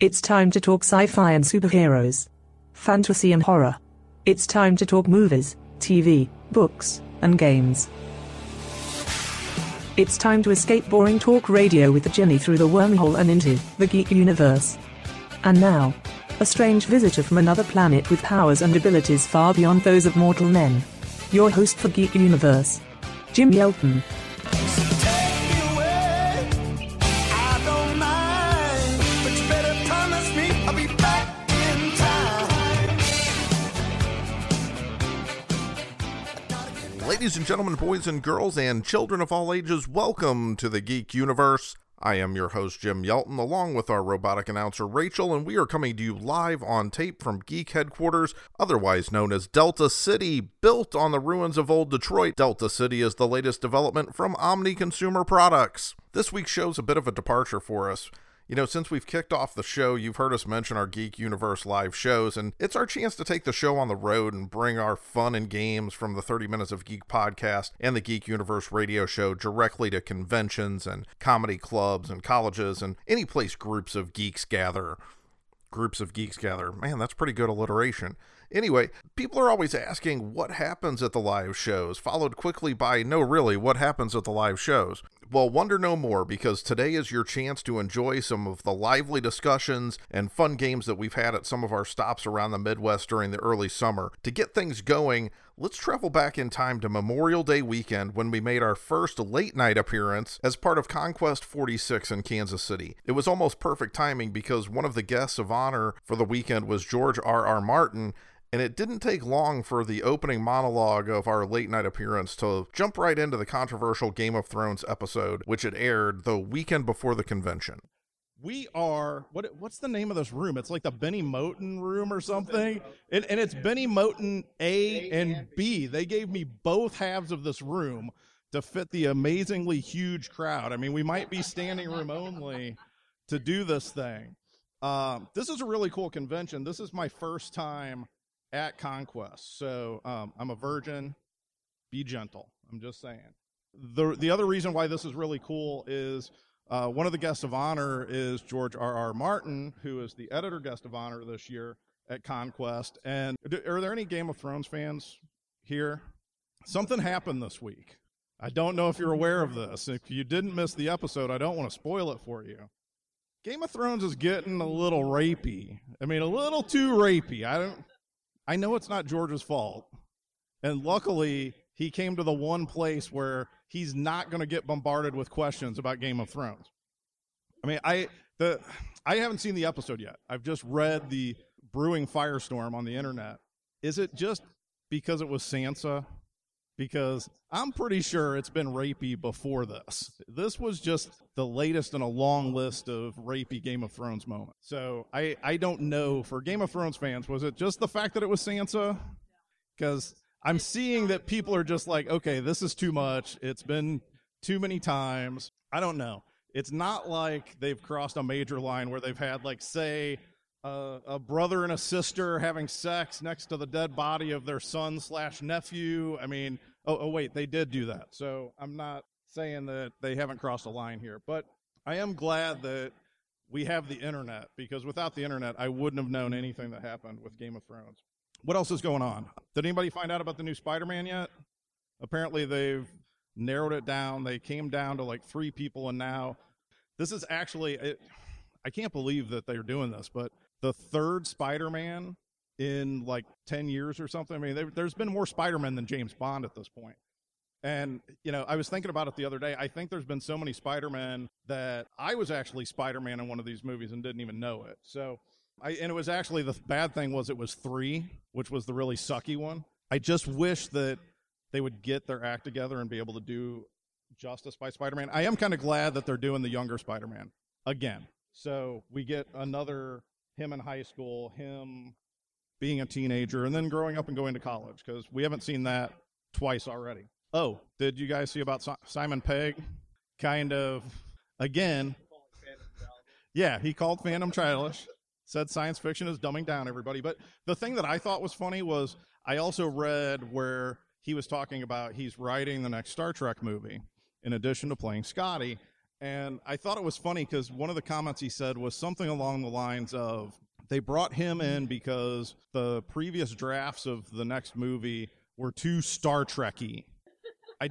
It's time to talk sci fi and superheroes, fantasy and horror. It's time to talk movies, TV, books, and games. It's time to escape boring talk radio with Ginny through the wormhole and into the geek universe. And now, a strange visitor from another planet with powers and abilities far beyond those of mortal men. Your host for Geek Universe, Jim Yelton. Gentlemen, boys and girls, and children of all ages, welcome to the Geek Universe. I am your host, Jim Yelton, along with our robotic announcer, Rachel, and we are coming to you live on tape from Geek Headquarters, otherwise known as Delta City. Built on the ruins of old Detroit, Delta City is the latest development from Omni Consumer Products. This week's show is a bit of a departure for us. You know, since we've kicked off the show, you've heard us mention our Geek Universe live shows, and it's our chance to take the show on the road and bring our fun and games from the 30 Minutes of Geek podcast and the Geek Universe radio show directly to conventions and comedy clubs and colleges and any place groups of geeks gather. Groups of geeks gather. Man, that's pretty good alliteration. Anyway, people are always asking what happens at the live shows, followed quickly by no, really, what happens at the live shows? Well, wonder no more because today is your chance to enjoy some of the lively discussions and fun games that we've had at some of our stops around the Midwest during the early summer. To get things going, let's travel back in time to Memorial Day weekend when we made our first late night appearance as part of Conquest 46 in Kansas City. It was almost perfect timing because one of the guests of honor for the weekend was George R. R. Martin, and it didn't take long for the opening monologue of our late night appearance to jump right into the controversial Game of Thrones episode, which had aired the weekend before the convention. We are what? What's the name of this room? It's like the Benny Moten room or something, and, and it's Benny Moten A and B. They gave me both halves of this room to fit the amazingly huge crowd. I mean, we might be standing room only to do this thing. Um, this is a really cool convention. This is my first time at Conquest. So um, I'm a virgin. Be gentle. I'm just saying. The the other reason why this is really cool is uh, one of the guests of honor is George R. R. Martin, who is the editor guest of honor this year at Conquest. And are there any Game of Thrones fans here? Something happened this week. I don't know if you're aware of this. If you didn't miss the episode, I don't want to spoil it for you. Game of Thrones is getting a little rapey. I mean, a little too rapey. I don't. I know it's not George's fault. And luckily, he came to the one place where he's not going to get bombarded with questions about Game of Thrones. I mean, I the I haven't seen the episode yet. I've just read the brewing firestorm on the internet. Is it just because it was Sansa? Because I'm pretty sure it's been rapey before this. This was just the latest in a long list of rapey Game of Thrones moments. So I, I don't know for Game of Thrones fans, was it just the fact that it was Sansa? Because I'm seeing that people are just like, okay, this is too much. It's been too many times. I don't know. It's not like they've crossed a major line where they've had, like, say, uh, a brother and a sister having sex next to the dead body of their son slash nephew. I mean, oh, oh, wait, they did do that. So I'm not saying that they haven't crossed a line here, but I am glad that we have the internet because without the internet, I wouldn't have known anything that happened with Game of Thrones. What else is going on? Did anybody find out about the new Spider-Man yet? Apparently, they've narrowed it down. They came down to like three people, and now this is actually. It, I can't believe that they're doing this, but the third Spider-Man in like 10 years or something. I mean, there's been more Spider-Man than James Bond at this point. And, you know, I was thinking about it the other day. I think there's been so many Spider-Man that I was actually Spider-Man in one of these movies and didn't even know it. So, I, and it was actually the bad thing was it was three, which was the really sucky one. I just wish that they would get their act together and be able to do justice by Spider-Man. I am kind of glad that they're doing the younger Spider-Man again. So we get another him in high school, him being a teenager, and then growing up and going to college because we haven't seen that twice already. Oh, did you guys see about Simon Pegg? Kind of, again, yeah, he called Phantom childish, said science fiction is dumbing down everybody. But the thing that I thought was funny was I also read where he was talking about he's writing the next Star Trek movie in addition to playing Scotty. And I thought it was funny because one of the comments he said was something along the lines of they brought him mm-hmm. in because the previous drafts of the next movie were too Star Trekky. I,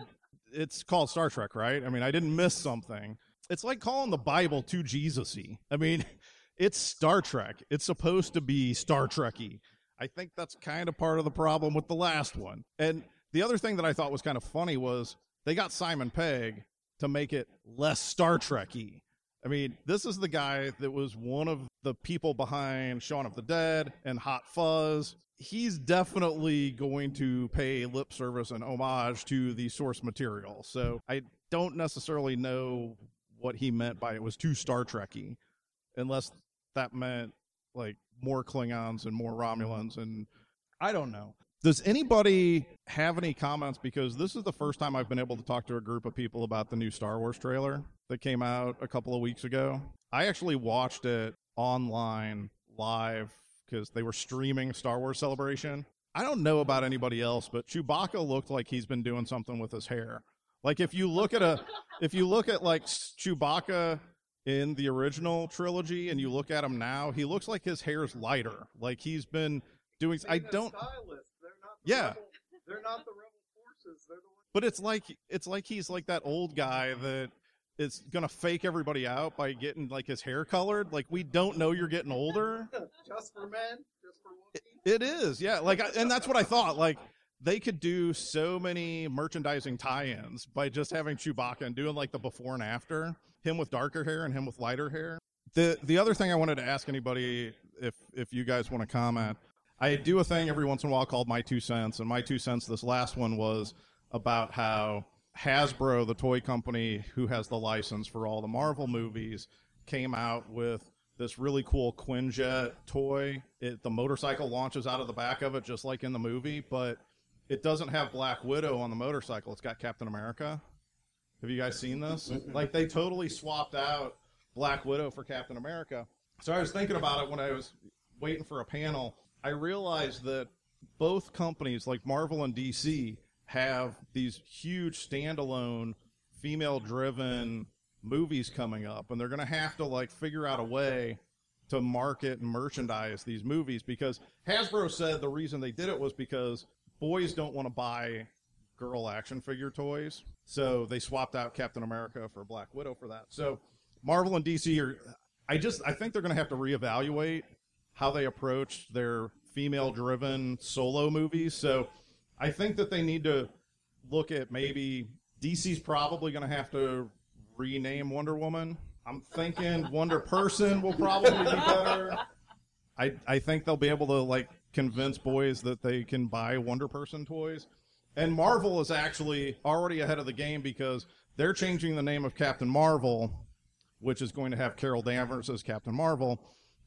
it's called Star Trek, right? I mean, I didn't miss something. It's like calling the Bible too Jesusy. I mean, it's Star Trek. It's supposed to be Star Trekky. I think that's kind of part of the problem with the last one. And the other thing that I thought was kind of funny was they got Simon Pegg to make it less Star Trekky. I mean, this is the guy that was one of the people behind Shaun of the Dead and Hot Fuzz. He's definitely going to pay lip service and homage to the source material. So I don't necessarily know what he meant by it was too Star Trekky, unless that meant like more Klingons and more Romulans and I don't know. Does anybody have any comments? Because this is the first time I've been able to talk to a group of people about the new Star Wars trailer that came out a couple of weeks ago. I actually watched it online live because they were streaming Star Wars Celebration. I don't know about anybody else, but Chewbacca looked like he's been doing something with his hair. Like if you look at a, if you look at like Chewbacca in the original trilogy and you look at him now, he looks like his hair's lighter. Like he's been doing. I don't. Yeah. They're not the rebel forces. They're the ones. But it's like it's like he's like that old guy that is gonna fake everybody out by getting like his hair colored. Like we don't know you're getting older. just for men. Just for It, it is, yeah. Like, I- and that's what I thought. Like they could do so many merchandising tie-ins by just having Chewbacca and doing like the before and after. Him with darker hair and him with lighter hair. The the other thing I wanted to ask anybody if if you guys want to comment I do a thing every once in a while called My Two Cents, and My Two Cents, this last one was about how Hasbro, the toy company who has the license for all the Marvel movies, came out with this really cool Quinjet toy. It, the motorcycle launches out of the back of it, just like in the movie, but it doesn't have Black Widow on the motorcycle. It's got Captain America. Have you guys seen this? Like they totally swapped out Black Widow for Captain America. So I was thinking about it when I was waiting for a panel. I realized that both companies, like Marvel and DC, have these huge standalone female driven movies coming up and they're going to have to like figure out a way to market and merchandise these movies because Hasbro said the reason they did it was because boys don't want to buy girl action figure toys. So they swapped out Captain America for Black Widow for that. So Marvel and DC are I just I think they're going to have to reevaluate how they approach their female driven solo movies. So I think that they need to look at maybe DC's probably going to have to rename Wonder Woman. I'm thinking Wonder Person will probably be better. I I think they'll be able to like convince boys that they can buy Wonder Person toys. And Marvel is actually already ahead of the game because they're changing the name of Captain Marvel, which is going to have Carol Danvers as Captain Marvel.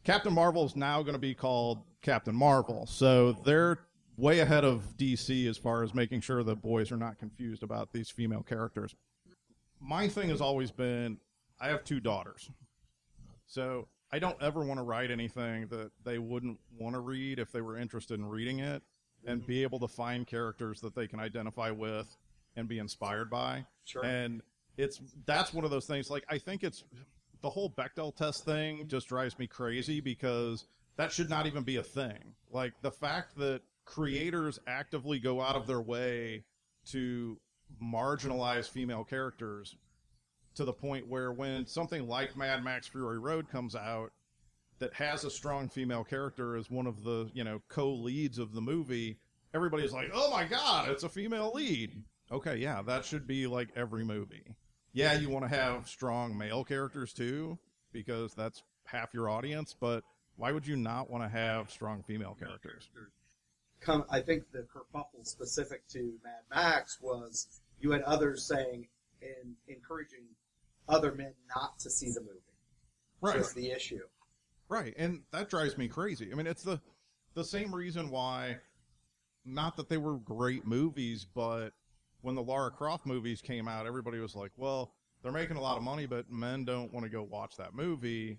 Captain Marvel is now going to be called Captain Marvel. So they're way ahead of DC as far as making sure that boys are not confused about these female characters. My thing has always been I have two daughters. So I don't ever want to write anything that they wouldn't want to read if they were interested in reading it and be able to find characters that they can identify with and be inspired by. Sure. And it's that's one of those things like I think it's the whole Bechdel test thing just drives me crazy because that should not even be a thing. Like the fact that creators actively go out of their way to marginalize female characters to the point where when something like Mad Max Fury Road comes out that has a strong female character as one of the, you know, co-leads of the movie, everybody's like, "Oh my god, it's a female lead." Okay, yeah, that should be like every movie. Yeah, you want to have strong male characters too because that's half your audience, but why would you not want to have strong female characters? Come, I think the kerfuffle specific to Mad Max was you had others saying and encouraging other men not to see the movie. Right. Was the issue. Right, and that drives me crazy. I mean, it's the the same reason why not that they were great movies, but when the Lara Croft movies came out, everybody was like, "Well, they're making a lot of money, but men don't want to go watch that movie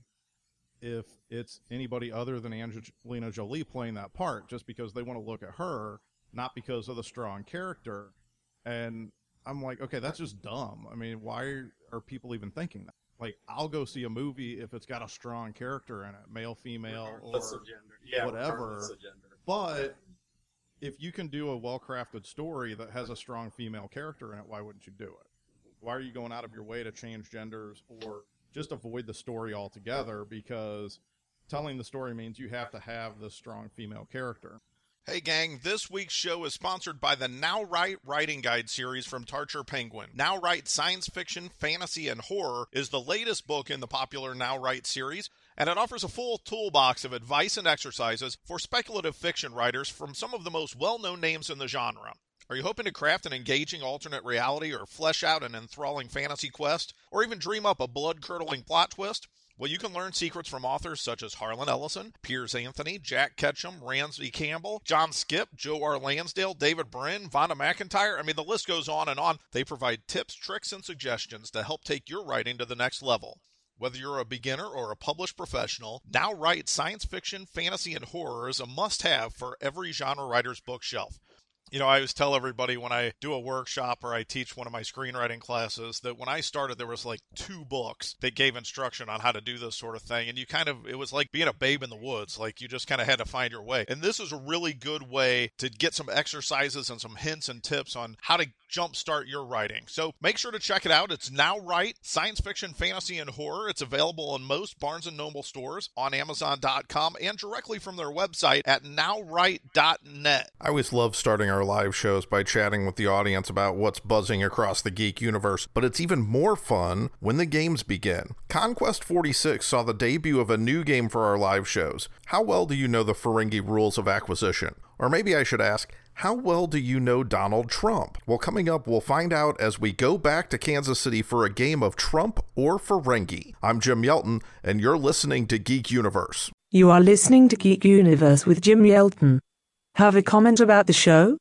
if it's anybody other than Angelina Jolie playing that part just because they want to look at her, not because of the strong character." And I'm like, "Okay, that's just dumb. I mean, why are people even thinking that? Like, I'll go see a movie if it's got a strong character in it, male, female, or. Yeah, whatever. but if you can do a well-crafted story that has a strong female character in it, why wouldn't you do it? Why are you going out of your way to change genders or just avoid the story altogether? Because telling the story means you have to have this strong female character. Hey, gang, this week's show is sponsored by the Now Write Writing Guide series from Tarcher Penguin. Now Write Science Fiction, Fantasy, and Horror is the latest book in the popular Now Write series, and it offers a full toolbox of advice and exercises for speculative fiction writers from some of the most well known names in the genre. Are you hoping to craft an engaging alternate reality or flesh out an enthralling fantasy quest, or even dream up a blood curdling plot twist? Well, you can learn secrets from authors such as Harlan Ellison, Piers Anthony, Jack Ketchum, Ramsey Campbell, John Skipp, Joe R. Lansdale, David Brin, Vonda McIntyre. I mean, the list goes on and on. They provide tips, tricks, and suggestions to help take your writing to the next level. Whether you're a beginner or a published professional, Now Write Science Fiction, Fantasy, and Horror is a must have for every genre writer's bookshelf. You know, I always tell everybody when I do a workshop or I teach one of my screenwriting classes that when I started, there was like two books that gave instruction on how to do this sort of thing. And you kind of, it was like being a babe in the woods. Like you just kind of had to find your way. And this is a really good way to get some exercises and some hints and tips on how to jumpstart your writing. So make sure to check it out. It's Now Write Science Fiction, Fantasy, and Horror. It's available in most Barnes and Noble stores, on Amazon.com, and directly from their website at nowwrite.net. I always love starting our live shows by chatting with the audience about what's buzzing across the geek universe, but it's even more fun when the games begin. Conquest 46 saw the debut of a new game for our live shows. How well do you know the Ferengi rules of acquisition? Or maybe I should ask, how well do you know Donald Trump? Well, coming up, we'll find out as we go back to Kansas City for a game of Trump or Ferengi. I'm Jim Yelton, and you're listening to Geek Universe. You are listening to Geek Universe with Jim Yelton. Have a comment about the show?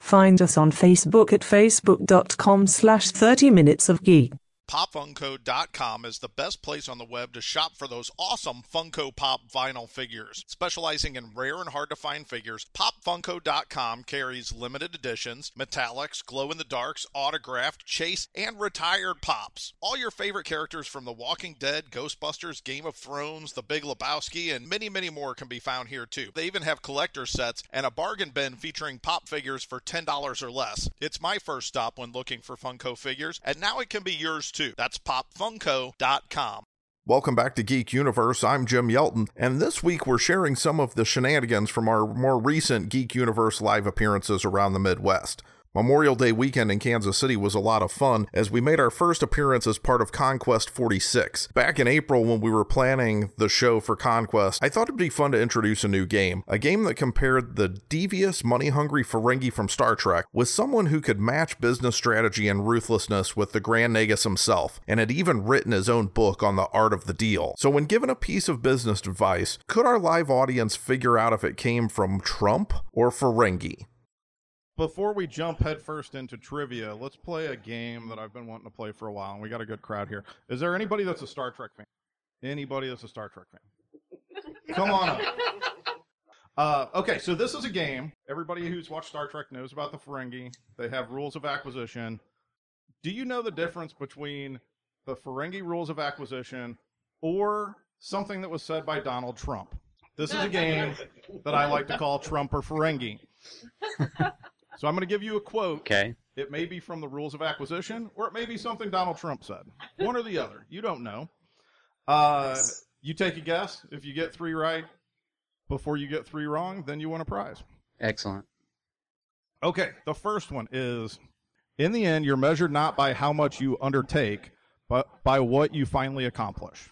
Find us on Facebook at facebook.com slash 30 minutes of geek. PopFunko.com is the best place on the web to shop for those awesome Funko Pop vinyl figures. Specializing in rare and hard to find figures, PopFunko.com carries limited editions, metallics, glow in the darks, autographed, chase, and retired pops. All your favorite characters from The Walking Dead, Ghostbusters, Game of Thrones, The Big Lebowski, and many, many more can be found here too. They even have collector sets and a bargain bin featuring pop figures for $10 or less. It's my first stop when looking for Funko figures, and now it can be yours too. That's popfunko.com. Welcome back to Geek Universe. I'm Jim Yelton, and this week we're sharing some of the shenanigans from our more recent Geek Universe live appearances around the Midwest. Memorial Day weekend in Kansas City was a lot of fun as we made our first appearance as part of Conquest 46. Back in April, when we were planning the show for Conquest, I thought it'd be fun to introduce a new game. A game that compared the devious, money hungry Ferengi from Star Trek with someone who could match business strategy and ruthlessness with the Grand Nagus himself, and had even written his own book on the art of the deal. So, when given a piece of business advice, could our live audience figure out if it came from Trump or Ferengi? Before we jump headfirst into trivia, let's play a game that I've been wanting to play for a while, and we got a good crowd here. Is there anybody that's a Star Trek fan? Anybody that's a Star Trek fan? Come on up. Uh, okay, so this is a game. Everybody who's watched Star Trek knows about the Ferengi. They have rules of acquisition. Do you know the difference between the Ferengi rules of acquisition or something that was said by Donald Trump? This is a game that I like to call Trump or Ferengi. So I'm going to give you a quote. Okay. It may be from the rules of acquisition, or it may be something Donald Trump said. One or the other. You don't know. Uh, you take a guess. If you get three right before you get three wrong, then you win a prize. Excellent. Okay. The first one is in the end, you're measured not by how much you undertake, but by what you finally accomplish.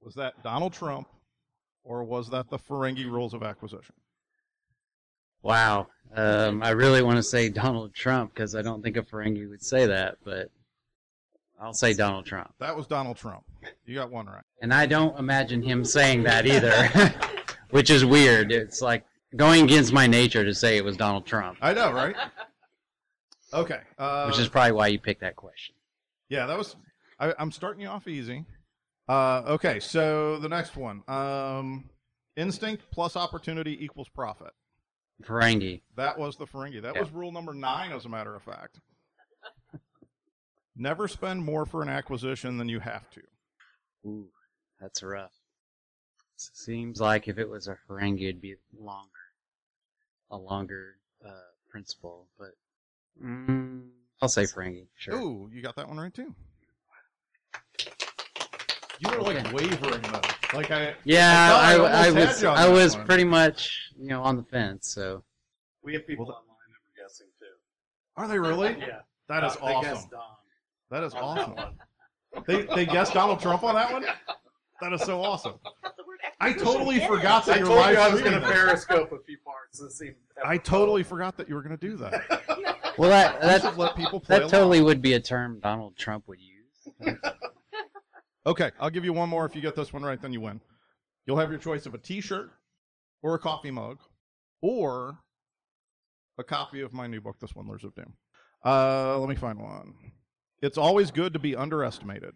Was that Donald Trump, or was that the Ferengi rules of acquisition? Wow. Um, I really want to say Donald Trump because I don't think a Ferengi would say that, but I'll say Donald Trump. That was Donald Trump. You got one right. And I don't imagine him saying that either, which is weird. It's like going against my nature to say it was Donald Trump, I know, right? Okay. Uh, which is probably why you picked that question. Yeah, that was. I, I'm starting you off easy. Uh, okay, so the next one. Um, instinct plus opportunity equals profit. Ferengi. That was the Ferengi. That Yeah. was rule number nine, as a matter of fact. Never spend more for an acquisition than you have to. Ooh, that's rough. Seems like if it was a Ferengi, it'd be longer, a longer uh, principle. But mm, I'll say Ferengi. Sure. Ooh, you got that one right too. You were like wavering though. Like I Yeah, thought I, almost I, was I was one. pretty much you know on the fence. So We have people Well, online that were guessing too. Are they really? Yeah. That is Uh, they awesome. guessed Don That is awesome. They they guessed Donald Trump on that one? That is so awesome. I totally forgot that I you're told live you I was going streaming to periscope a few parts to see. I totally forgot that you were going to do that. well that that let people play that totally would be a term Donald Trump would use. Okay, I'll give you one more. If you get this one right, then you win. You'll have your choice of a T-shirt or a coffee mug, or a copy of my new book, The Swindlers of Doom. Uh, let me find one. It's always good to be underestimated.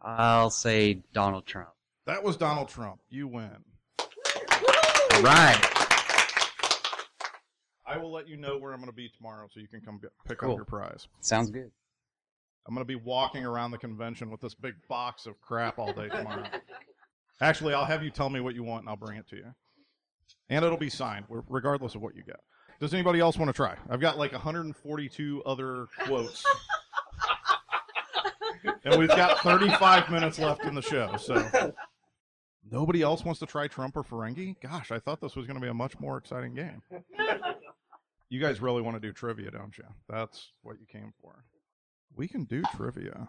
I'll say Donald Trump. That was Donald Trump. You win. All right. I will let you know where I'm going to be tomorrow, so you can come get, pick Cool. up your prize. Sounds good. I'm going to be walking around the convention with this big box of crap all day tomorrow. Actually, I'll have you tell me what you want, and I'll bring it to you. And it'll be signed, regardless of what you get. Does anybody else want to try? I've got like 142 other quotes. and we've got 35 minutes left in the show, so. Nobody else wants to try Trump or Ferengi? Gosh, I thought this was going to be a much more exciting game. You guys really want to do trivia, don't you? That's what you came for. We can do trivia.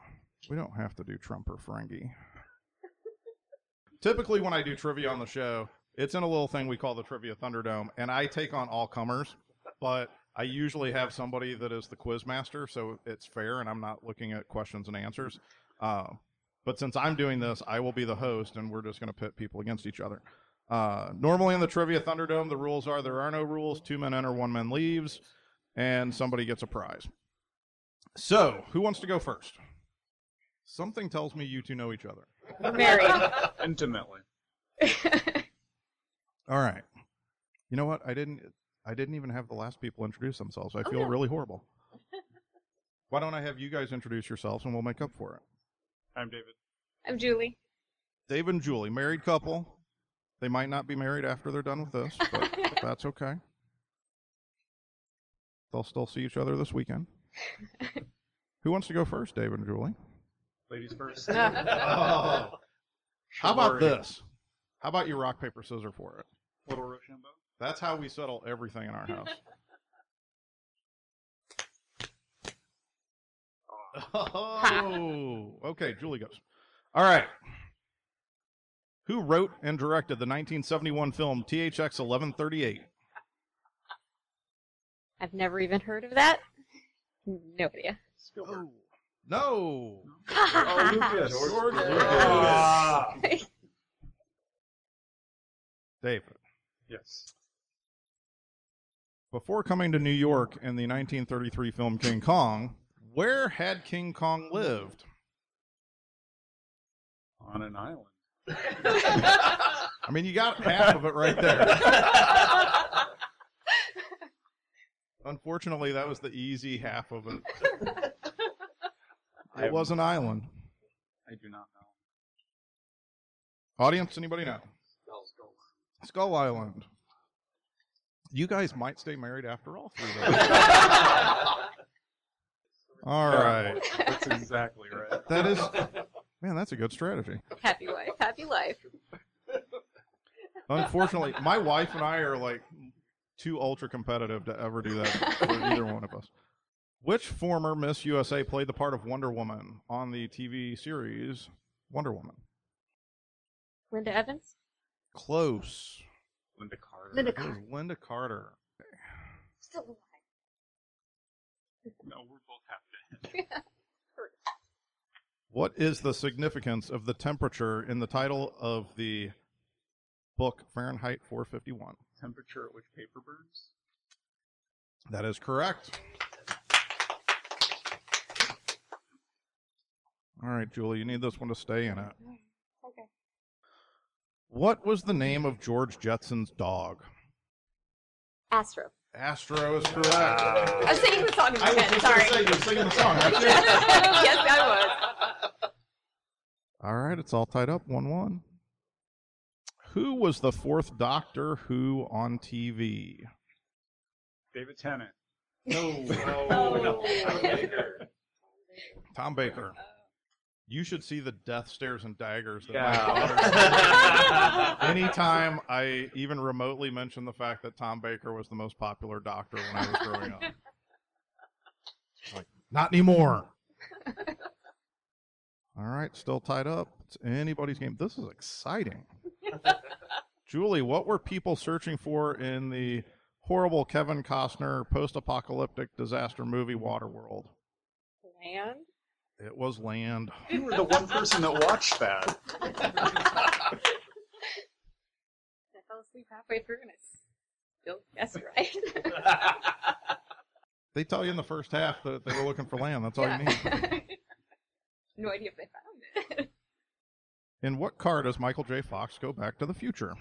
We don't have to do Trump or Ferengi. Typically, when I do trivia on the show, it's in a little thing we call the Trivia Thunderdome, and I take on all comers, but I usually have somebody that is the quiz master, so it's fair, and I'm not looking at questions and answers. Uh, but since I'm doing this, I will be the host, and we're just going to pit people against each other. Uh, normally in the Trivia Thunderdome, the rules are there are no rules. Two men enter, one man leaves, and somebody gets a prize. So, who wants to go first? Something tells me you two know each other. We're married. Intimately. All right. You know what? I didn't. I didn't even have the last people introduce themselves. I Oh, feel no. really horrible. Why don't I have you guys introduce yourselves and we'll make up for it? I'm David. I'm Julie. Dave and Julie, married couple. They might not be married after they're done with this, but that's okay. They'll still see each other this weekend. Who wants to go first, Dave and Julie? Ladies first. Oh. How about this? How about you rock, paper, scissors for it? Little Rochambeau. That's how we settle everything in our house. oh, okay. Julie goes. All right. Who wrote and directed the 1971 film THX 1138? I've never even heard of that. No idea. Spielberg. No. Oh, Lucas. George Ah. David. Yes. Before coming to New York in the 1933 film King Kong, where had King Kong lived? On an island. I mean, you got half of it right there. Unfortunately, that was the easy half of it. It was an island. I do not know. Audience, anybody know? Skull Island. You guys might stay married after all through that. all right. That's exactly right. That is, man, that's a good strategy. happy wife, happy life. Unfortunately, my wife and I are like too ultra competitive to ever do that for either one of us. Which former Miss USA played the part of Wonder Woman on the TV series Wonder Woman? Linda Evans? Close. Lynda Carter. Lynda Carter. Lynda Carter. Still alive. No, we're both half dead. What is the significance of the temperature in the title of the book Fahrenheit 451? Temperature at which paper burns? That is correct. All right, Julie, you need this one to stay in it. Mm, okay. What was the name of George Jetson's dog? Astro. Astro is correct. I was singing the song in my I head. Sorry. gonna say you're singing the song. aren't yes, I was. All right, it's all tied up, one-one. Who was the fourth Doctor Who on TV? David Tennant. No, oh, no, oh. no. Tom Baker. You should see the death stares and daggers that my Yeah. daughter. Anytime I even remotely mention the fact that Tom Baker was the most popular doctor when I was growing up, like not anymore. All right, still tied up. It's anybody's game. This is exciting. Julie, what were people searching for in the horrible Kevin Costner post-apocalyptic disaster movie Waterworld? Land? It was land. You were the one person that watched that. I fell asleep halfway through and I still guessed right. They tell you in the first half that they were looking for land. That's all you need. no idea if they found it. In what car does Michael J. Fox go back to the future?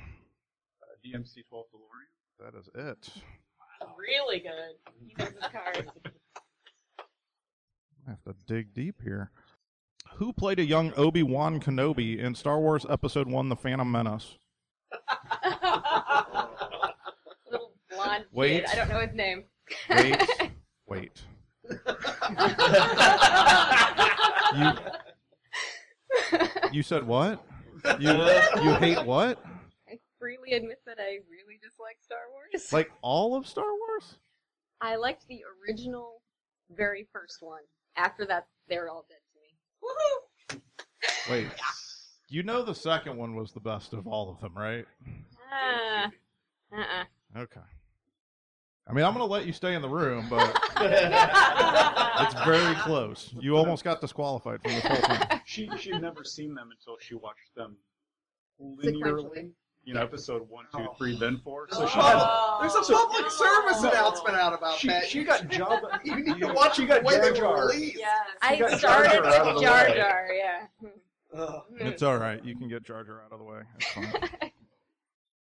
DMC 12 DeLorean. That is it. really good. He knows his cars. I have to dig deep here. Who played a young Obi Wan Kenobi in Star Wars Episode 1 The Phantom Menace? Little blonde Wait. kid. I don't know his name. Wait. Wait. You, you said what? You, you hate what? I freely admit that I really dislike Star Wars. Like all of Star Wars? I liked the original, very first one. After that, they're all dead to me. Woohoo! Wait. You know the second one was the best of all of them, right? Ah. Uh-uh. Okay. I mean, I'm going to let you stay in the room, but it's very close. You almost got disqualified from the whole thing. She she'd never seen them until she watched them Sequentially. linearly. You know, episode one, two, three, oh. then four. So she Oh. had There's a public oh. service No. announcement out about she, that. she got Jabba. you need to watch She got when they Jar were Jar. released. Yes. I got Jar started Jar out of with the Jar way. Jar, yeah. Ugh. It's all right. You can get Jar Jar out of the way. It's fine.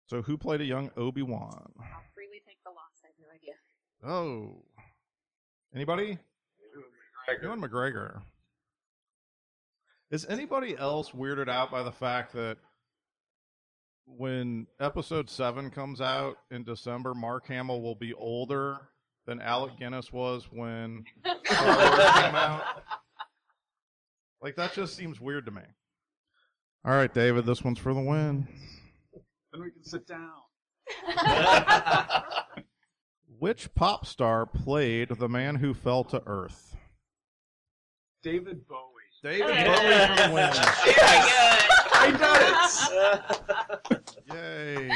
So, who played a young Obi Wan? I'll freely take the loss. I have no idea. Oh, anybody? Ewan McGregor. Is anybody else weirded out by the fact that when Episode Seven comes out in December, Mark Hamill will be older than Alec Guinness was when Star Wars came out? Like that just seems weird to me. All right, David, this one's for the win. Then we can sit down. Which pop star played the man who fell to Earth? David Bowie. David Bowie for the win. I done it. Yay.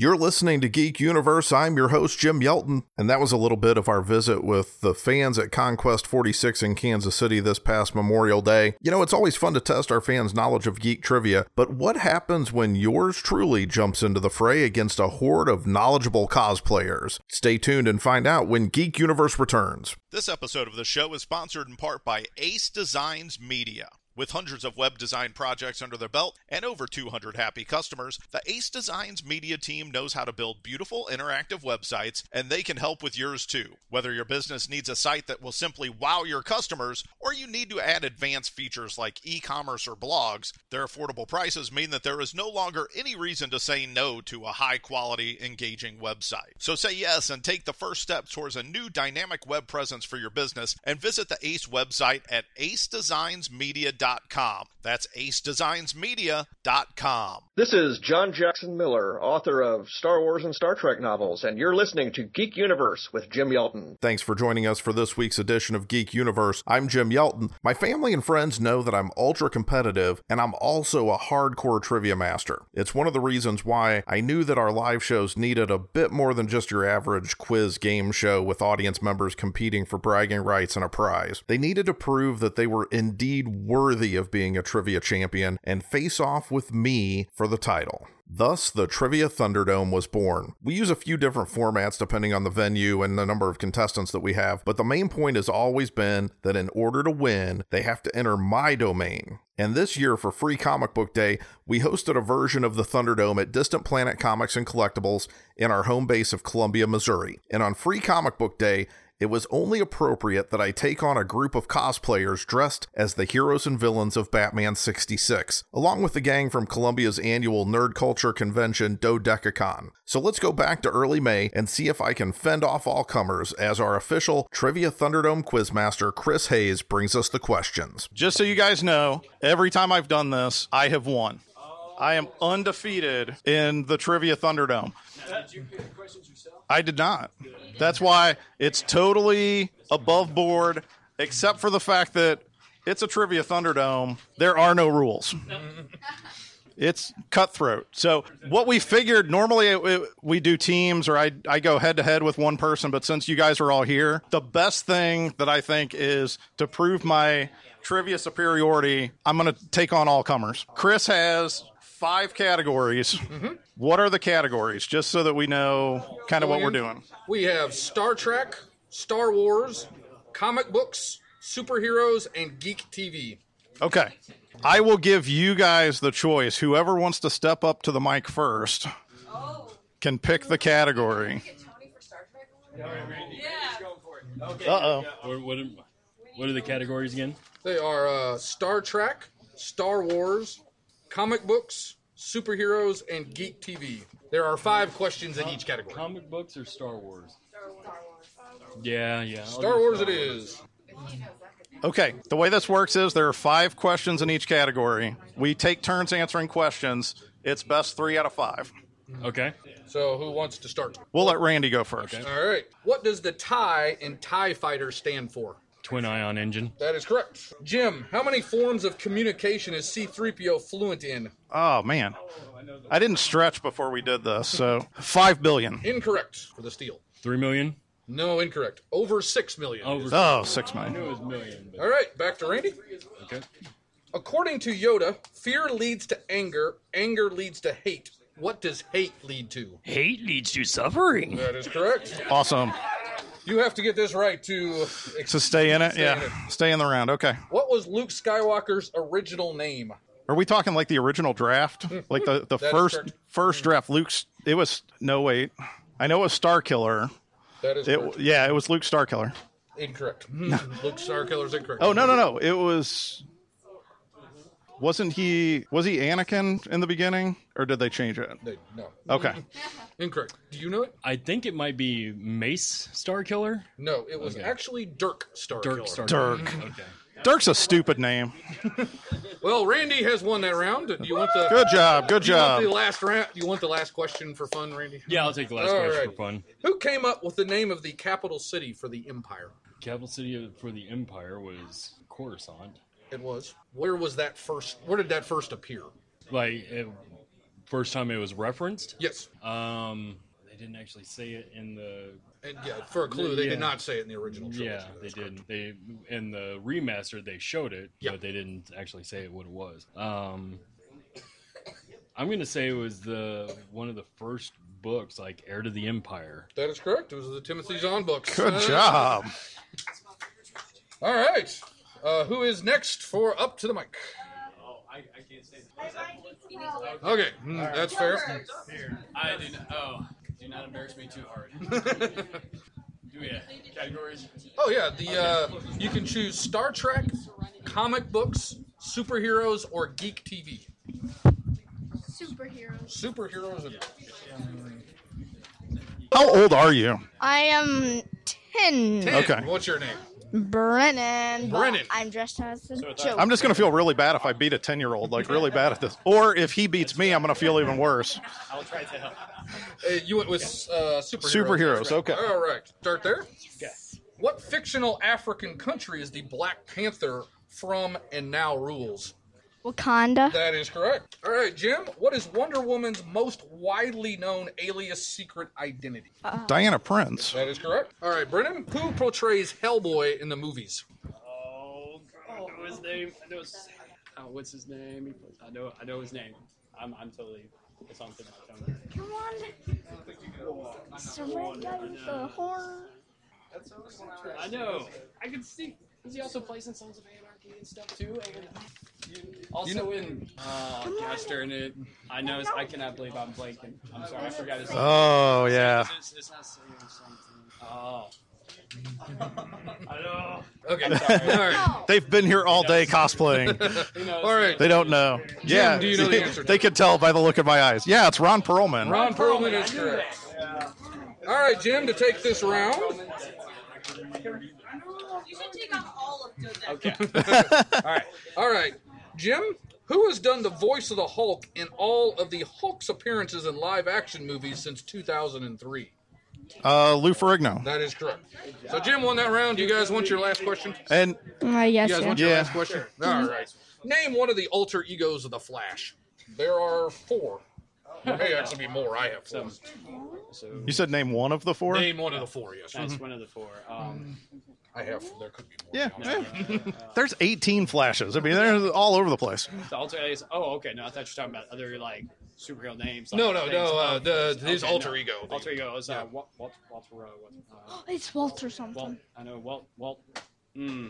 You're listening to Geek Universe. I'm your host, Jim Yelton, and that was a little bit of our visit with the fans at Conquest 46 in Kansas City this past Memorial Day. You know, it's always fun to test our fans' knowledge of geek trivia, but what happens when yours truly jumps into the fray against a horde of knowledgeable cosplayers? Stay tuned and find out when Geek Universe returns. This episode of the show is sponsored in part by Ace Designs Media. With hundreds of web design projects under their belt and over 200 happy customers, the Ace Designs media team knows how to build beautiful interactive websites, and they can help with yours too. Whether your business needs a site that will simply wow your customers, or you need to add advanced features like e commerce or blogs, their affordable prices mean that there is no longer any reason to say no to a high quality, engaging website. So say yes and take the first step towards a new dynamic web presence for your business and visit the Ace website at acedesignsmedia.com. That's acedesignsmedia.com. This is John Jackson Miller, author of Star Wars and Star Trek novels, and you're listening to Geek Universe with Jim Yelton. Thanks for joining us for this week's edition of Geek Universe. I'm Jim Yelton. My family and friends know that I'm ultra competitive and I'm also a hardcore trivia master. It's one of the reasons why I knew that our live shows needed a bit more than just your average quiz game show with audience members competing for bragging rights and a prize. They needed to prove that they were indeed worthy of being a trivia champion and face off with with me for the title. Thus, the Trivia Thunderdome was born. We use a few different formats depending on the venue and the number of contestants that we have, but the main point has always been that in order to win, they have to enter my domain. And this year, for Free Comic Book Day, we hosted a version of the Thunderdome at Distant Planet Comics and Collectibles in our home base of Columbia, Missouri. And on Free Comic Book Day, it was only appropriate that I take on a group of cosplayers dressed as the heroes and villains of Batman 66, along with the gang from Columbia's annual nerd culture convention Dodecacon. So let's go back to early May and see if I can fend off all comers as our official Trivia Thunderdome quizmaster Chris Hayes brings us the questions. Just so you guys know, every time I've done this, I have won. I am undefeated in the Trivia Thunderdome. I did not. That's why it's totally above board, except for the fact that it's a Trivia Thunderdome. There are no rules. It's cutthroat. So what we figured normally it, it- we do teams or I I go head to head with one person, but since you guys are all here, the best thing that I think is to prove my trivia superiority, I'm going to take on all comers. Chris has five categories. What are the categories just so that we know kind of what we're doing? We have Star Trek, Star Wars, comic books, superheroes, and geek TV. Okay. I will give you guys the choice. Whoever wants to step up to the mic first can pick the category. Uh oh. What, what, are, what are the categories again? They are uh, Star Trek, Star Wars, comic books, superheroes, and geek TV. There are five questions in each category. Comic books or Star Wars? Star Wars. Yeah, yeah. I'll Star Wars it is. Okay. The way this works is there are five questions in each category. We take turns answering questions. It's best three out of five. Okay. So who wants to start? We'll let Randy go first. Okay. All right. What does the TIE in TIE Fighter stand for? Twin ion engine. That is correct. Jim, how many forms of communication is C3PO fluent in? Oh, man. I didn't stretch before we did this, so five billion. Incorrect for the steal. Three million? No, incorrect. Over six million. Over. Oh, six I million. knew it was million. But, All right, back to Randy. okay. According to Yoda, fear leads to anger, anger leads to hate. What does hate lead to? Hate leads to suffering. That is correct. Awesome. You have to get this right to. To stay in it? Stay yeah. in it. Stay in the round. Okay. What was Luke Skywalker's original name? Are we talking like the original draft? Hmm. Like the, the That is first correct. first hmm. draft? Luke's. It was no wait. I know it was Star Killer. That is It correct. yeah, it was Luke Star Killer. incorrect. Luke Starkiller's incorrect. Oh no no no! It was. Wasn't he? Was he Anakin in the beginning, or did they change it? They- no. Okay. Incorrect. Do you know it? I think it might be Mace Star Killer. No, it was Okay. actually Dirk Starkiller. Dirk Star Dirk. Okay. Dirk's a stupid name. Well, Randy has won that round. Do you want the Good job. Good Do you want job. the last round? Do you want the last question for fun, Randy? Yeah, I'll take the last All question right. for fun. Who came up with the name of the capital city for the empire? Capital city for the Empire was Coruscant. It was. Where was that first? Where did that first appear? Like it, first time it was referenced. Yes. Um, they didn't actually say it in the. And yeah, for a clue, they Yeah. did not say it in the original trilogy. Yeah, they That's correct. did. They in the remaster they showed it, Yeah. but they didn't actually say what it was. Um, I'm gonna say it was the one of the first books, like Heir to the Empire. That is correct. It was the Timothy Zahn books. Good Uh, job. All right. Uh, who is next for up to the mic? Oh, I, I can't say that. Okay, mm, that's fair. I do not. Oh, do not embarrass me too hard. do we have categories? Oh yeah, the uh, you can choose Star Trek, comic books, superheroes, or geek TV. Superheroes. Superheroes. It is. How old are you? I am 10. Ten. Okay. What's your name? Brennan. but Brennan. I'm dressed as a joke. I'm just gonna feel really bad if I beat a ten year old, like really bad at this. Or if he beats me, I'm gonna feel even worse. I'll try to help. Uh, you went with uh, superheroes. Superheroes, that's right. okay. All right. Start there. What fictional African country is the Black Panther from and now rules? Wakanda. That is correct. All right, Jim. What is Wonder Woman's most widely known alias secret identity? Diana Prince. That is correct. All right, Brennan. Who portrays Hellboy in the movies? Oh, God, I know his name. I know his... oh, what's his name? I know, I know his name. I'm, I'm totally. It's on the tip of my tongue. Come on. Surrender the horn. I know. I can see. Does he also plays in Sons of Anarchy and stuff too? And also You know- in uh, gosh darn it, I know. I cannot believe I'm blanking. I'm sorry, I forgot his name. Oh, yeah. It's, it's not saying something. Oh. I. Okay. Sorry. All right. They've been here all day cosplaying. All right. They don't know. yeah, do you know the answer? they could tell by the look in my eyes. Yeah, it's Ron Perlman. Ron Perlman is correct. All right, Jim, to take this round. You should take on all of those. Okay. All right. All right. Jim, who has done the voice of the Hulk in all of the Hulk's appearances in live action movies since 2003? Uh, Lou Ferrigno. That is correct. So Jim won that round. You guys want your last question? And I You guess guys yeah. want your Yeah. last question? All right. Name one of the alter egos of the Flash. There are four. There may actually be more. I have four. So you said name one of the four? Name one of the four. Yes. that's one of the four. Um, I have. There could be more. Yeah. yeah. There's 18 flashes. I mean, they're all over the place. the alter is. Oh, okay. No, I thought you were talking about other like superhero names. No, like, no, things no, uh, the- his okay, alter no. ego. Alter ego is uh, Yeah. Walt, Walt, Walter Rowe. Uh, It's Walter something. Walt, I know Walt. Walt. Hmm.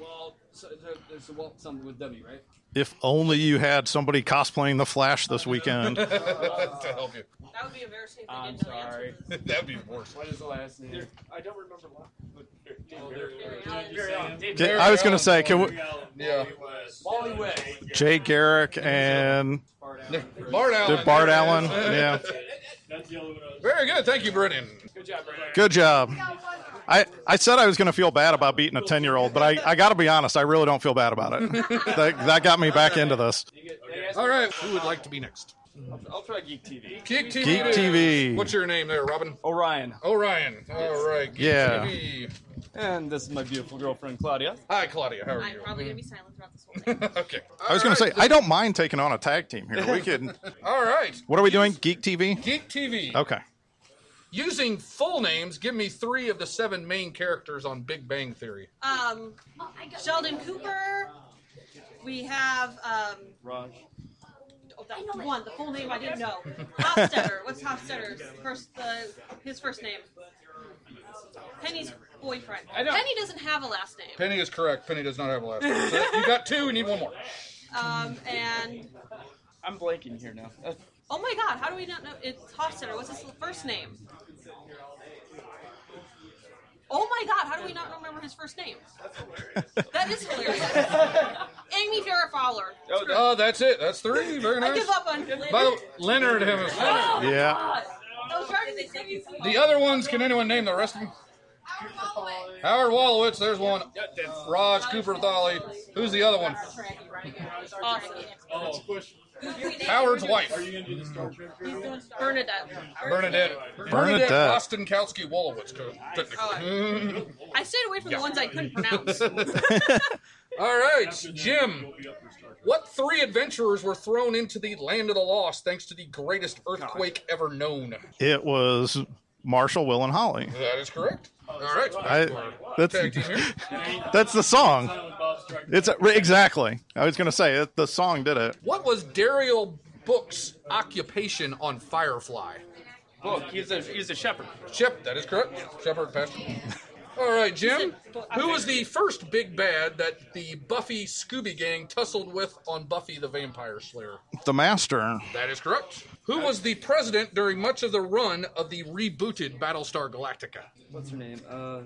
Walt. So, so, there's a Walt something with W, right? If only you had somebody cosplaying the Flash this weekend. to help you. That would be embarrassing. if they I'm didn't know the sorry. That'd be worse. What is the last name? I don't remember what. But Can- I was going to say, can we, Yeah. Wally West. Jay Garrick and Bart Allen. did Bart Allen? Yeah. Very good. Thank you, Brennan. Good job, Brennan. Good job. I, I said I was going to feel bad about beating a 10 year old, but I, I got to be honest, I really don't feel bad about it. that, that got me back into this. All right. Who would like to be next? I'll try Geek TV. Geek TV. Geek. TV. What's your name there, Robin? Orion. Orion. All right. Geek Yeah. TV. And this is my beautiful girlfriend, Claudia. Hi, Claudia. How are I'm you? probably gonna be silent throughout this whole thing. okay. I was going to say, I don't mind taking on a tag team here. We could. All right. What are we doing? Geek TV? Geek TV. Okay. Using full names, give me three of the seven main characters on Big Bang Theory. Um, Sheldon Cooper. We have um. Raj. That one. The full name I didn't know. Hofstadter. What's Hofstadter's first? The his first name. Penny's boyfriend. I don't- Penny doesn't have a last name. Penny is correct. Penny does not have a last name. So you got two. You need one more. Um, and I'm blanking here now. Uh, oh my God, how do we not know? It's Hofstadter. What's his first name? Oh my God, how do we not remember his first name? That is hilarious. Amy Farrah Fowler. oh, no. Oh, that's it. That's three. Very I nice. give up on By the Leonard him. Oh, is- Yeah. Those charges they sent you. The other ones, can anyone name the rest of them? Howard Wolowitz, there's one. Raj Koothrappali. Who's the other one? Awesome. Oh. Howard's wife. Are you gonna do the Star Trek? Bernadette. Bernadette. Bernadette. Bernadette Rostenkowski Wolowitz, co- Oh, technically. I stayed away from the ones I couldn't pronounce. All right, Jim. What three adventurers were thrown into the land of the lost thanks to the greatest earthquake ever known? It was Marshall, Will, and Holly. That is correct. All right. I, that's Tag team here. that's the song. It's exactly. I was going to say it, the song did it. What was Derrial Book's occupation on Firefly? Book. He's a he's a shepherd. Shep, that is correct. Shepherd Pastor. All right, Jim. Who was the first big bad that the Buffy Scooby Gang tussled with on Buffy the Vampire Slayer? The Master. That is correct. Who was the president during much of the run of the rebooted Battlestar Galactica? What's her name? Uh,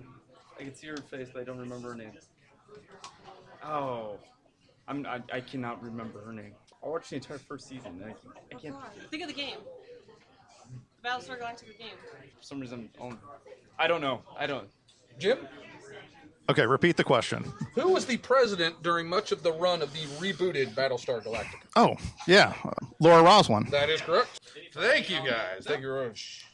I can see her face, but I don't remember her name. Oh, I'm I, I cannot remember her name. I watched the entire first season. and I, I can't. Think of the game. The Battlestar Galactica game. For some reason, um, I don't know. I don't. Jim? Okay, repeat the question. Who was the president during much of the run of the rebooted Battlestar Galactica? Oh, yeah. uh, Laura Roslin. That is correct. Thank you, guys. Thank you very much.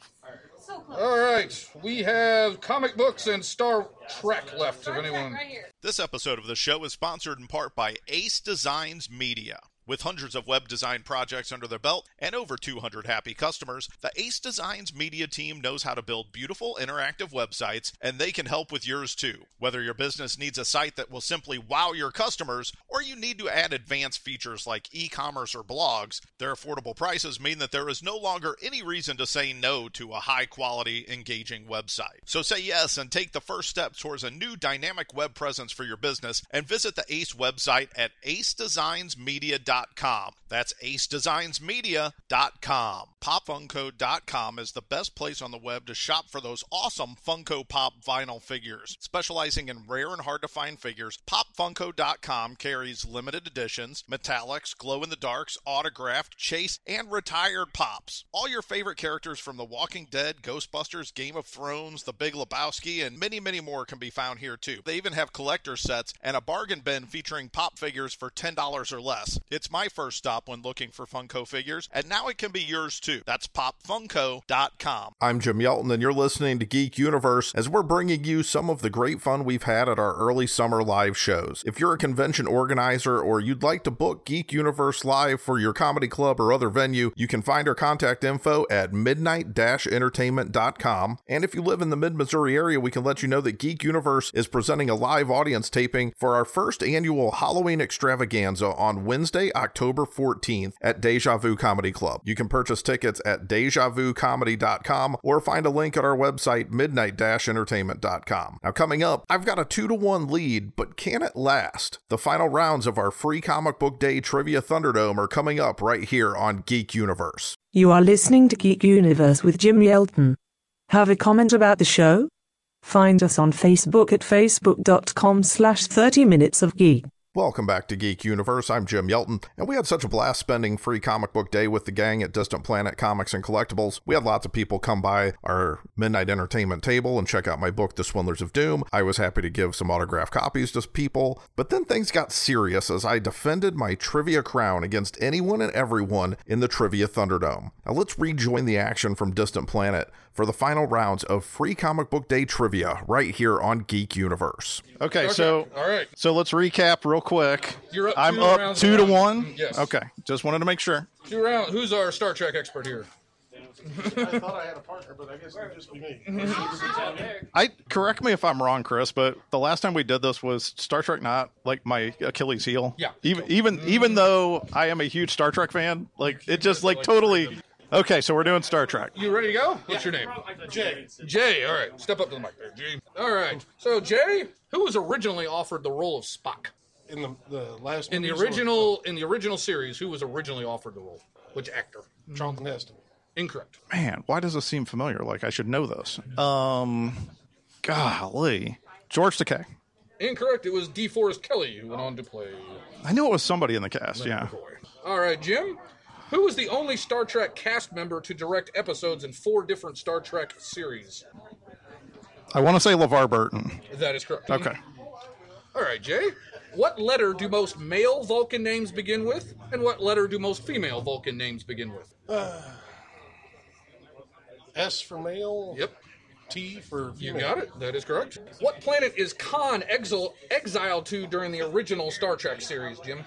So. All right, we have comic books and Star Trek left. If anyone, Right here. This episode of the show is sponsored in part by Ace Designs Media. With hundreds of web design projects under their belt and over 200 happy customers, the Ace Designs media team knows how to build beautiful interactive websites, and they can help with yours too. Whether your business needs a site that will simply wow your customers, or you need to add advanced features like e commerce or blogs, their affordable prices mean that there is no longer any reason to say no to a high quality, engaging website. So say yes and take the first step towards a new dynamic web presence for your business and visit the Ace website at acedesignsmedia.com. That's acedesignsmedia.com. PopFunko.com is the best place on the web to shop for those awesome Funko Pop vinyl figures. Specializing in rare and hard to find figures, PopFunko.com carries limited editions, metallics, glow in the darks, autographed, chase, and retired pops. All your favorite characters from The Walking Dead, Ghostbusters, Game of Thrones, The Big Lebowski, and many, many more can be found here too. They even have collector sets and a bargain bin featuring pop figures for $10 or less. It's my first stop when looking for Funko figures, and now it can be yours too. That's popfunko.com. I'm Jim Yelton, and you're listening to Geek Universe as we're bringing you some of the great fun we've had at our early summer live shows. If you're a convention organizer or you'd like to book Geek Universe Live for your comedy club or other venue, you can find our contact info at midnight entertainment.com. And if you live in the mid Missouri area, we can let you know that Geek Universe is presenting a live audience taping for our first annual Halloween extravaganza on Wednesday, October 14th at Deja Vu Comedy Club. You can purchase tickets at dejavucomedy.com or find a link at our website, midnight entertainment.com. Now, coming up, I've got a two to one lead, but can it last? The final rounds of our free comic book day trivia Thunderdome are coming up right here on Geek Universe. You are listening to Geek Universe with Jim Yelton. Have a comment about the show? Find us on Facebook at facebook.com slash 30 minutes of geek. Welcome back to Geek Universe. I'm Jim Yelton, and we had such a blast spending free comic book day with the gang at Distant Planet Comics and Collectibles. We had lots of people come by our midnight entertainment table and check out my book, The Swindlers of Doom. I was happy to give some autographed copies to people, but then things got serious as I defended my trivia crown against anyone and everyone in the Trivia Thunderdome. Now let's rejoin the action from Distant Planet for the final rounds of free comic book day trivia right here on Geek Universe. Okay, so all right. So let's recap real quick. You're up I'm two up two to to one. one. Yes. Okay, just wanted to make sure. Two rounds. Who's our Star Trek expert here? I thought I had a partner, but I guess it'd just be me. I correct me if I'm wrong, Chris, but the last time we did this was Star Trek not like my Achilles heel. Yeah. Even even even though I am a huge Star Trek fan, like it just like totally. Okay, so we're doing Star Trek. You ready to go? What's your name? Jay. Jay. All right. Step up to the mic there, Jay. All right. So Jay, who was originally offered the role of Spock In the, the last in the movies or- original in the original series? Who was originally offered the role? Which actor? Charlton Heston. Incorrect. Man, why does this seem familiar? Like I should know this. Um, golly, George Takei. Incorrect. It was DeForest Kelley who went on to play. I knew it was somebody in the cast. Yeah. All right, Jim. Who was the only Star Trek cast member to direct episodes in four different Star Trek series? I want to say LeVar Burton. That is correct. Okay. All right, Jay. What letter do most male Vulcan names begin with, and what letter do most female Vulcan names begin with? Uh, S for male. Yep. T for female. You got it. That is correct. What planet is Khan exil- exiled to during the original Star Trek series, Jim?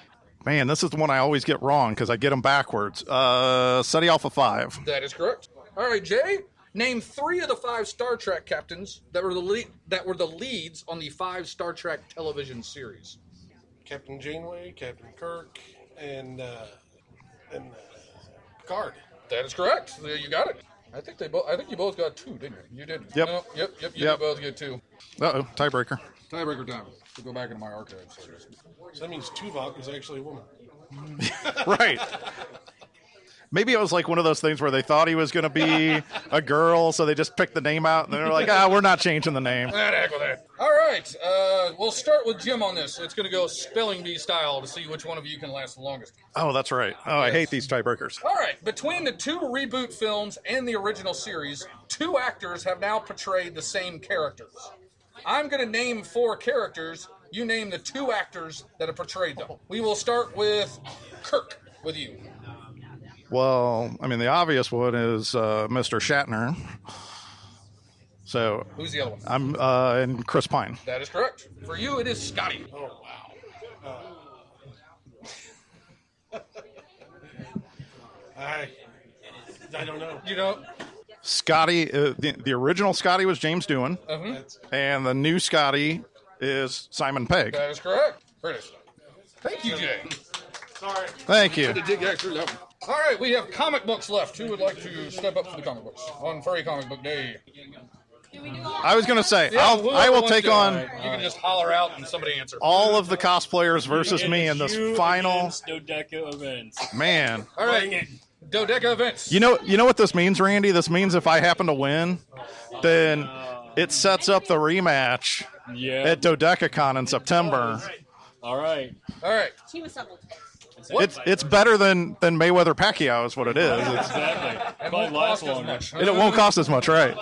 Man, this is the one I always get wrong because I get them backwards. Uh, Ceti Alpha 5. That is correct. All right, Jay. Name three of the five Star Trek captains that were the le- that were the leads on the five Star Trek television series. Captain Janeway, Captain Kirk, and uh, and uh, Picard. That is correct. You got it. I think they both. I think you both got two, didn't you? You did. Yep. No, yep. Yep. You Yep. did both get two. Uh oh, tiebreaker. Tiebreaker time. To go back into my archives. So that means Tuvok is actually a woman. right. Maybe it was like one of those things where they thought he was going to be a girl, so they just picked the name out, and they're like, ah, we're not changing the name. That heck with that. All right. Uh, we'll start with Jim on this. It's going to go spelling bee style to see which one of you can last the longest. Oh, that's right. Oh, I hate these tiebreakers. All right. Between the two reboot films and the original series, two actors have now portrayed the same characters. I'm going to name four characters. You name the two actors that have portrayed them. We will start with Kirk with you. Well, I mean, the obvious one is uh, Mr. Shatner. So Who's the other one? I'm uh, and Chris Pine. That is correct. For you, it is Scotty. Oh wow. I, I don't know. You know, Scotty, uh, the, the original Scotty was James Doohan, uh-huh. and the new Scotty is Simon Pegg. that is correct. British. Thank you, Jay. Sorry. Thank you. Had to dig back through that one. All right, we have comic books left. Who would like to step up for the comic books on Furry Comic Book Day? I was going to say, Yeah, I'll, whoever I will wants take to. on You can just holler out and somebody answer. all of the cosplayers versus me in this final. against Dodeca events. Man, All right, Dodeca events. you know, you know what this means, Randy? This means if I happen to win, then it sets up the rematch Yeah. at DodecaCon in September. All right. All right. Team assembled. It's it's better than than Mayweather Pacquiao is what it is. It's, Exactly. It won't cost as much. and it won't cost as much, right?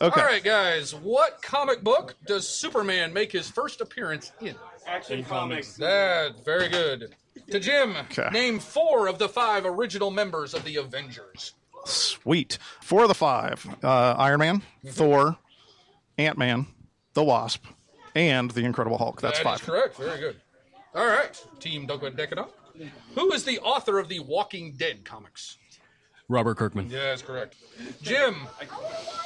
Okay. All right, guys. What comic book does Superman make his first appearance in? Action comics. That very good. To Jim, Okay. name four of the five original members of the Avengers. Sweet. Four of the five: uh, Iron Man, Thor, Ant Man, the Wasp, and the Incredible Hulk. That's That is five. correct. Very good. All right, Team Dodeca. Who is the author of the Walking Dead comics? Robert Kirkman. Yeah, that's correct. Jim,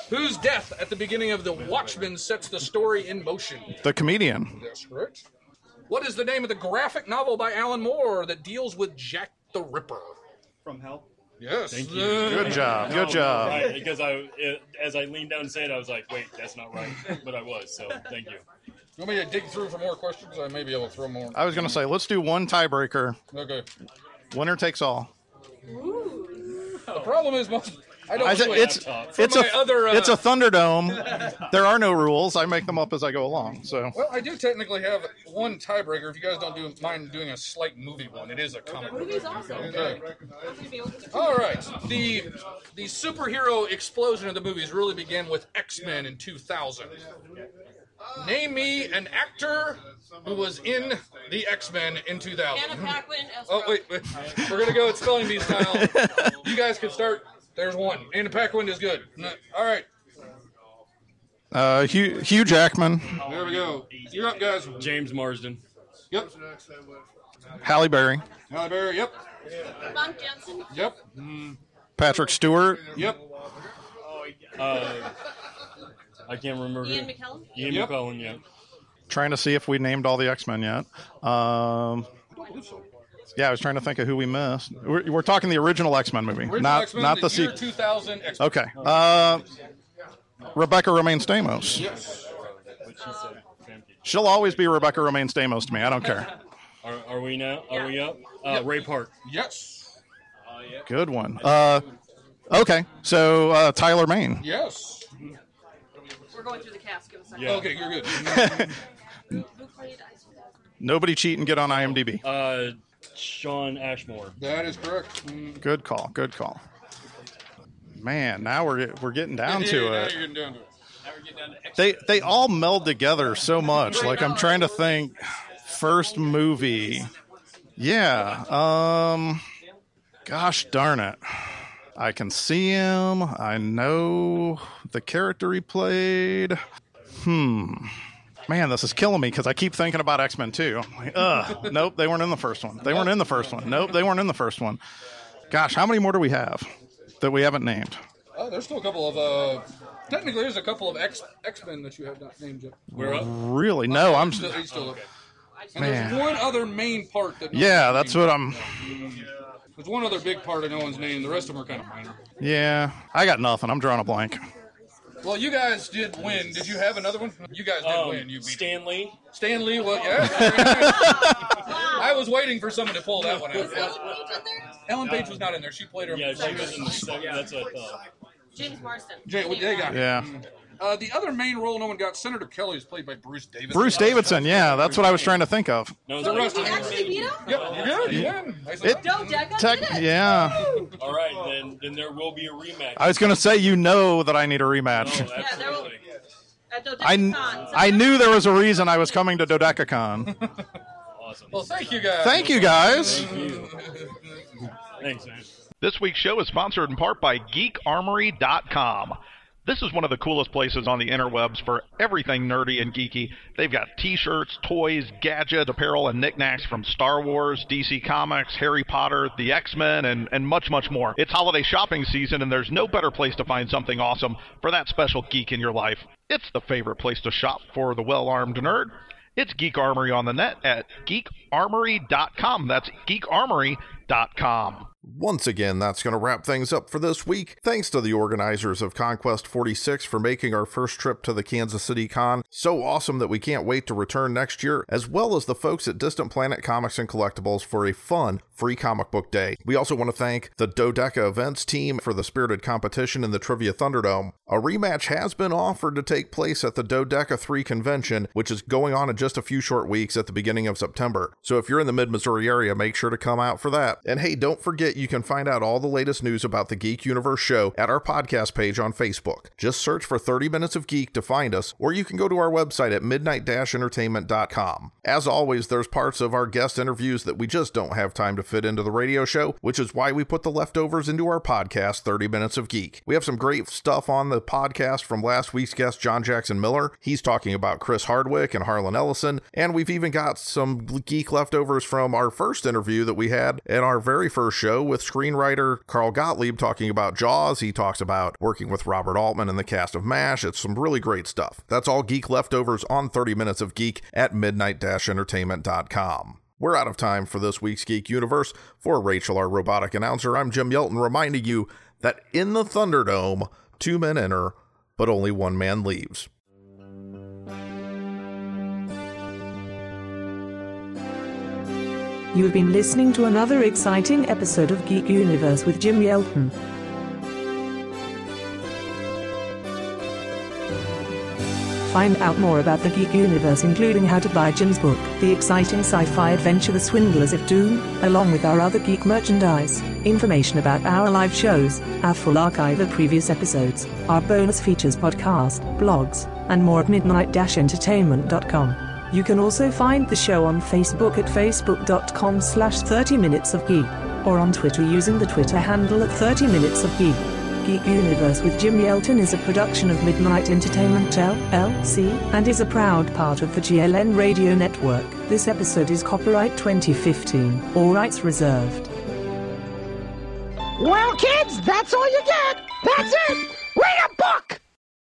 whose death at the beginning of The Watchmen sets the story in motion? The comedian. That's correct. What is the name of the graphic novel by Alan Moore that deals with Jack the Ripper? From hell. Yes. Thank you. Good job. Good job. Right, because I, it, as I leaned down and said, it, I was like, wait, that's not right, but I was. So thank you. You want me to dig through for more questions? I may be able to throw more. I was going to say, let's do one tiebreaker. Okay. Winner takes all. The problem is most. I don't I said, it's it's a other, uh, it's a Thunderdome. there are no rules. I make them up as I go along. So Well, I do technically have one tiebreaker. If you guys don't do mind doing a slight movie one, it is a comic book. Movie's awesome. Okay. I'm gonna be able to- All right. The the superhero explosion of the movies really began with X Men in 2000. Name me an actor who was in the X Men in 2000. Anna Paquin Oh wait, wait, we're gonna go at spelling bee style. You guys can start. There's one. And the pack wind is good. All right, uh, Hugh, Hugh Jackman, there we go. You're up, guys. James Marsden. Yep. Halle Berry, Halle Berry. Yep. Famke Janssen. Yep. Patrick Stewart, Yep. Uh, I can't remember. Ian who. McKellen. Ian Yep. McKellen, yeah. trying to see if we named all the X Men yet. Um, yeah, I was trying to think of who we missed. We're, we're talking the original X Men movie, Original not X-Men, not the the year sequel. 2000 X-Men. Okay. Uh, Rebecca Romijn Stamos. Yes. She'll always be Rebecca Romijn Stamos to me. I don't care. Are, are we now? Are we up? Uh, Ray Park. Yes. Good one. Uh, okay, so uh, Tyler Mane. Yes. We're going through the cast. Give us a second. Yeah. Okay, you're good. Who played Ice Nobody cheat and get on IMDb. Uh, Shawn Ashmore. That is correct. Mm. Good call. Good call. Man, now we're we're getting down Yeah, to now it. you're getting down to it. They they all meld together so much. Like I'm trying to think. First movie. Yeah. Um. Gosh darn it. I can see him. I know the character he played. Hmm. Man, this is killing me because I keep thinking about X Men 2. Like, ugh. Nope, they weren't in the first one. They weren't in the first one. Nope, they weren't in the first one. Gosh, how many more do we have that we haven't named? Oh, there's still a couple of. uh Technically, there's a couple of X X Men that you have not named yet. We're up. Really? No, I'm. Still, he's still up. And Man. there's one other main part that. no Yeah, one's that's named. what I'm. There's one other big part of no one's name. The rest of them are kind of minor. Yeah, I got nothing. I'm drawing a blank. Well, you guys did win. Did you have another one? You guys did Um, win. You beat Stanley. Stanley, Stan Lee. Well, yeah. I was waiting for someone to pull that one out. Was Ellen Page in there? Ellen Page was not in there. She played her. Yeah, she was in the second. That's what I thought. James Marsden. Jay, well, they got it. Yeah. Uh, the other main role no one got, Senator Kelly, is played by Bruce Davidson. Bruce Davidson. Yeah, that's what I was trying to think of. No, The it's rest You of them. actually beat him? Yep, you're good. You win. I said, It- Dodeca Tech, did it. yeah. All right, then then there will be a rematch. I was going to say, you know that I need a Oh, rematch. Yeah, there will. absolutely. At Dodeca I, Con. I knew there was a reason I was coming to DodecaCon. Awesome. well, thank you guys. Thank you, guys. Thanks, man. This week's show is sponsored in part by GeekArmory.com. This is one of the coolest places on the interwebs for everything nerdy and geeky. They've got t shirts, toys, gadgets, apparel, and knickknacks from Star Wars, DC Comics, Harry Potter, the X Men, and, and much, much more. It's holiday shopping season, and there's no better place to find something awesome for that special geek in your life. It's the favorite place to shop for the well armed nerd. It's Geek Armory on the net at geekarmory.com. That's geekarmory.com. Once again, that's going to wrap things up for this week. Thanks to the organizers of Conquest 46 for making our first trip to the Kansas City Con so awesome that we can't wait to return next year, as well as the folks at Distant Planet Comics and Collectibles for a fun free comic book day. We also want to thank the Dodeca Events team for the spirited competition in the Trivia Thunderdome. A rematch has been offered to take place at the Dodeca 3 convention, which is going on in just a few short weeks at the beginning of September. So if you're in the mid Missouri area, make sure to come out for that. And hey, don't forget you can find out all the latest news about the Geek Universe show at our podcast page on Facebook. Just search for 30 Minutes of Geek to find us, or you can go to our website at midnight entertainment.com. As always, there's parts of our guest interviews that we just don't have time to fit into the radio show, which is why we put the leftovers into our podcast, 30 Minutes of Geek. We have some great stuff on the podcast from last week's guest, John Jackson Miller. He's talking about Chris Hardwick and Harlan Ellison, and we've even got some geek leftovers from our first interview that we had in our very first show with screenwriter Carl Gottlieb talking about Jaws. He talks about working with Robert Altman and the cast of MASH. It's some really great stuff. That's all geek leftovers on 30 Minutes of Geek at midnight entertainment.com. We're out of time for this week's Geek Universe. For Rachel, our robotic announcer, I'm Jim Yelton reminding you that in the Thunderdome, two men enter, but only one man leaves. You have been listening to another exciting episode of Geek Universe with Jim Yelton. Find out more about the Geek Universe, including how to buy Jim's book, the exciting sci fi adventure The Swindlers of Doom, along with our other geek merchandise, information about our live shows, our full archive of previous episodes, our bonus features podcast, blogs, and more at midnight entertainment.com. You can also find the show on Facebook at facebook.com slash 30 minutes of geek, or on Twitter using the Twitter handle at 30 minutes of geek. Geek Universe with Jim Yelton is a production of Midnight Entertainment LLC and is a proud part of the GLN Radio Network. This episode is copyright 2015, all rights reserved. Well, kids, that's all you get. That's it.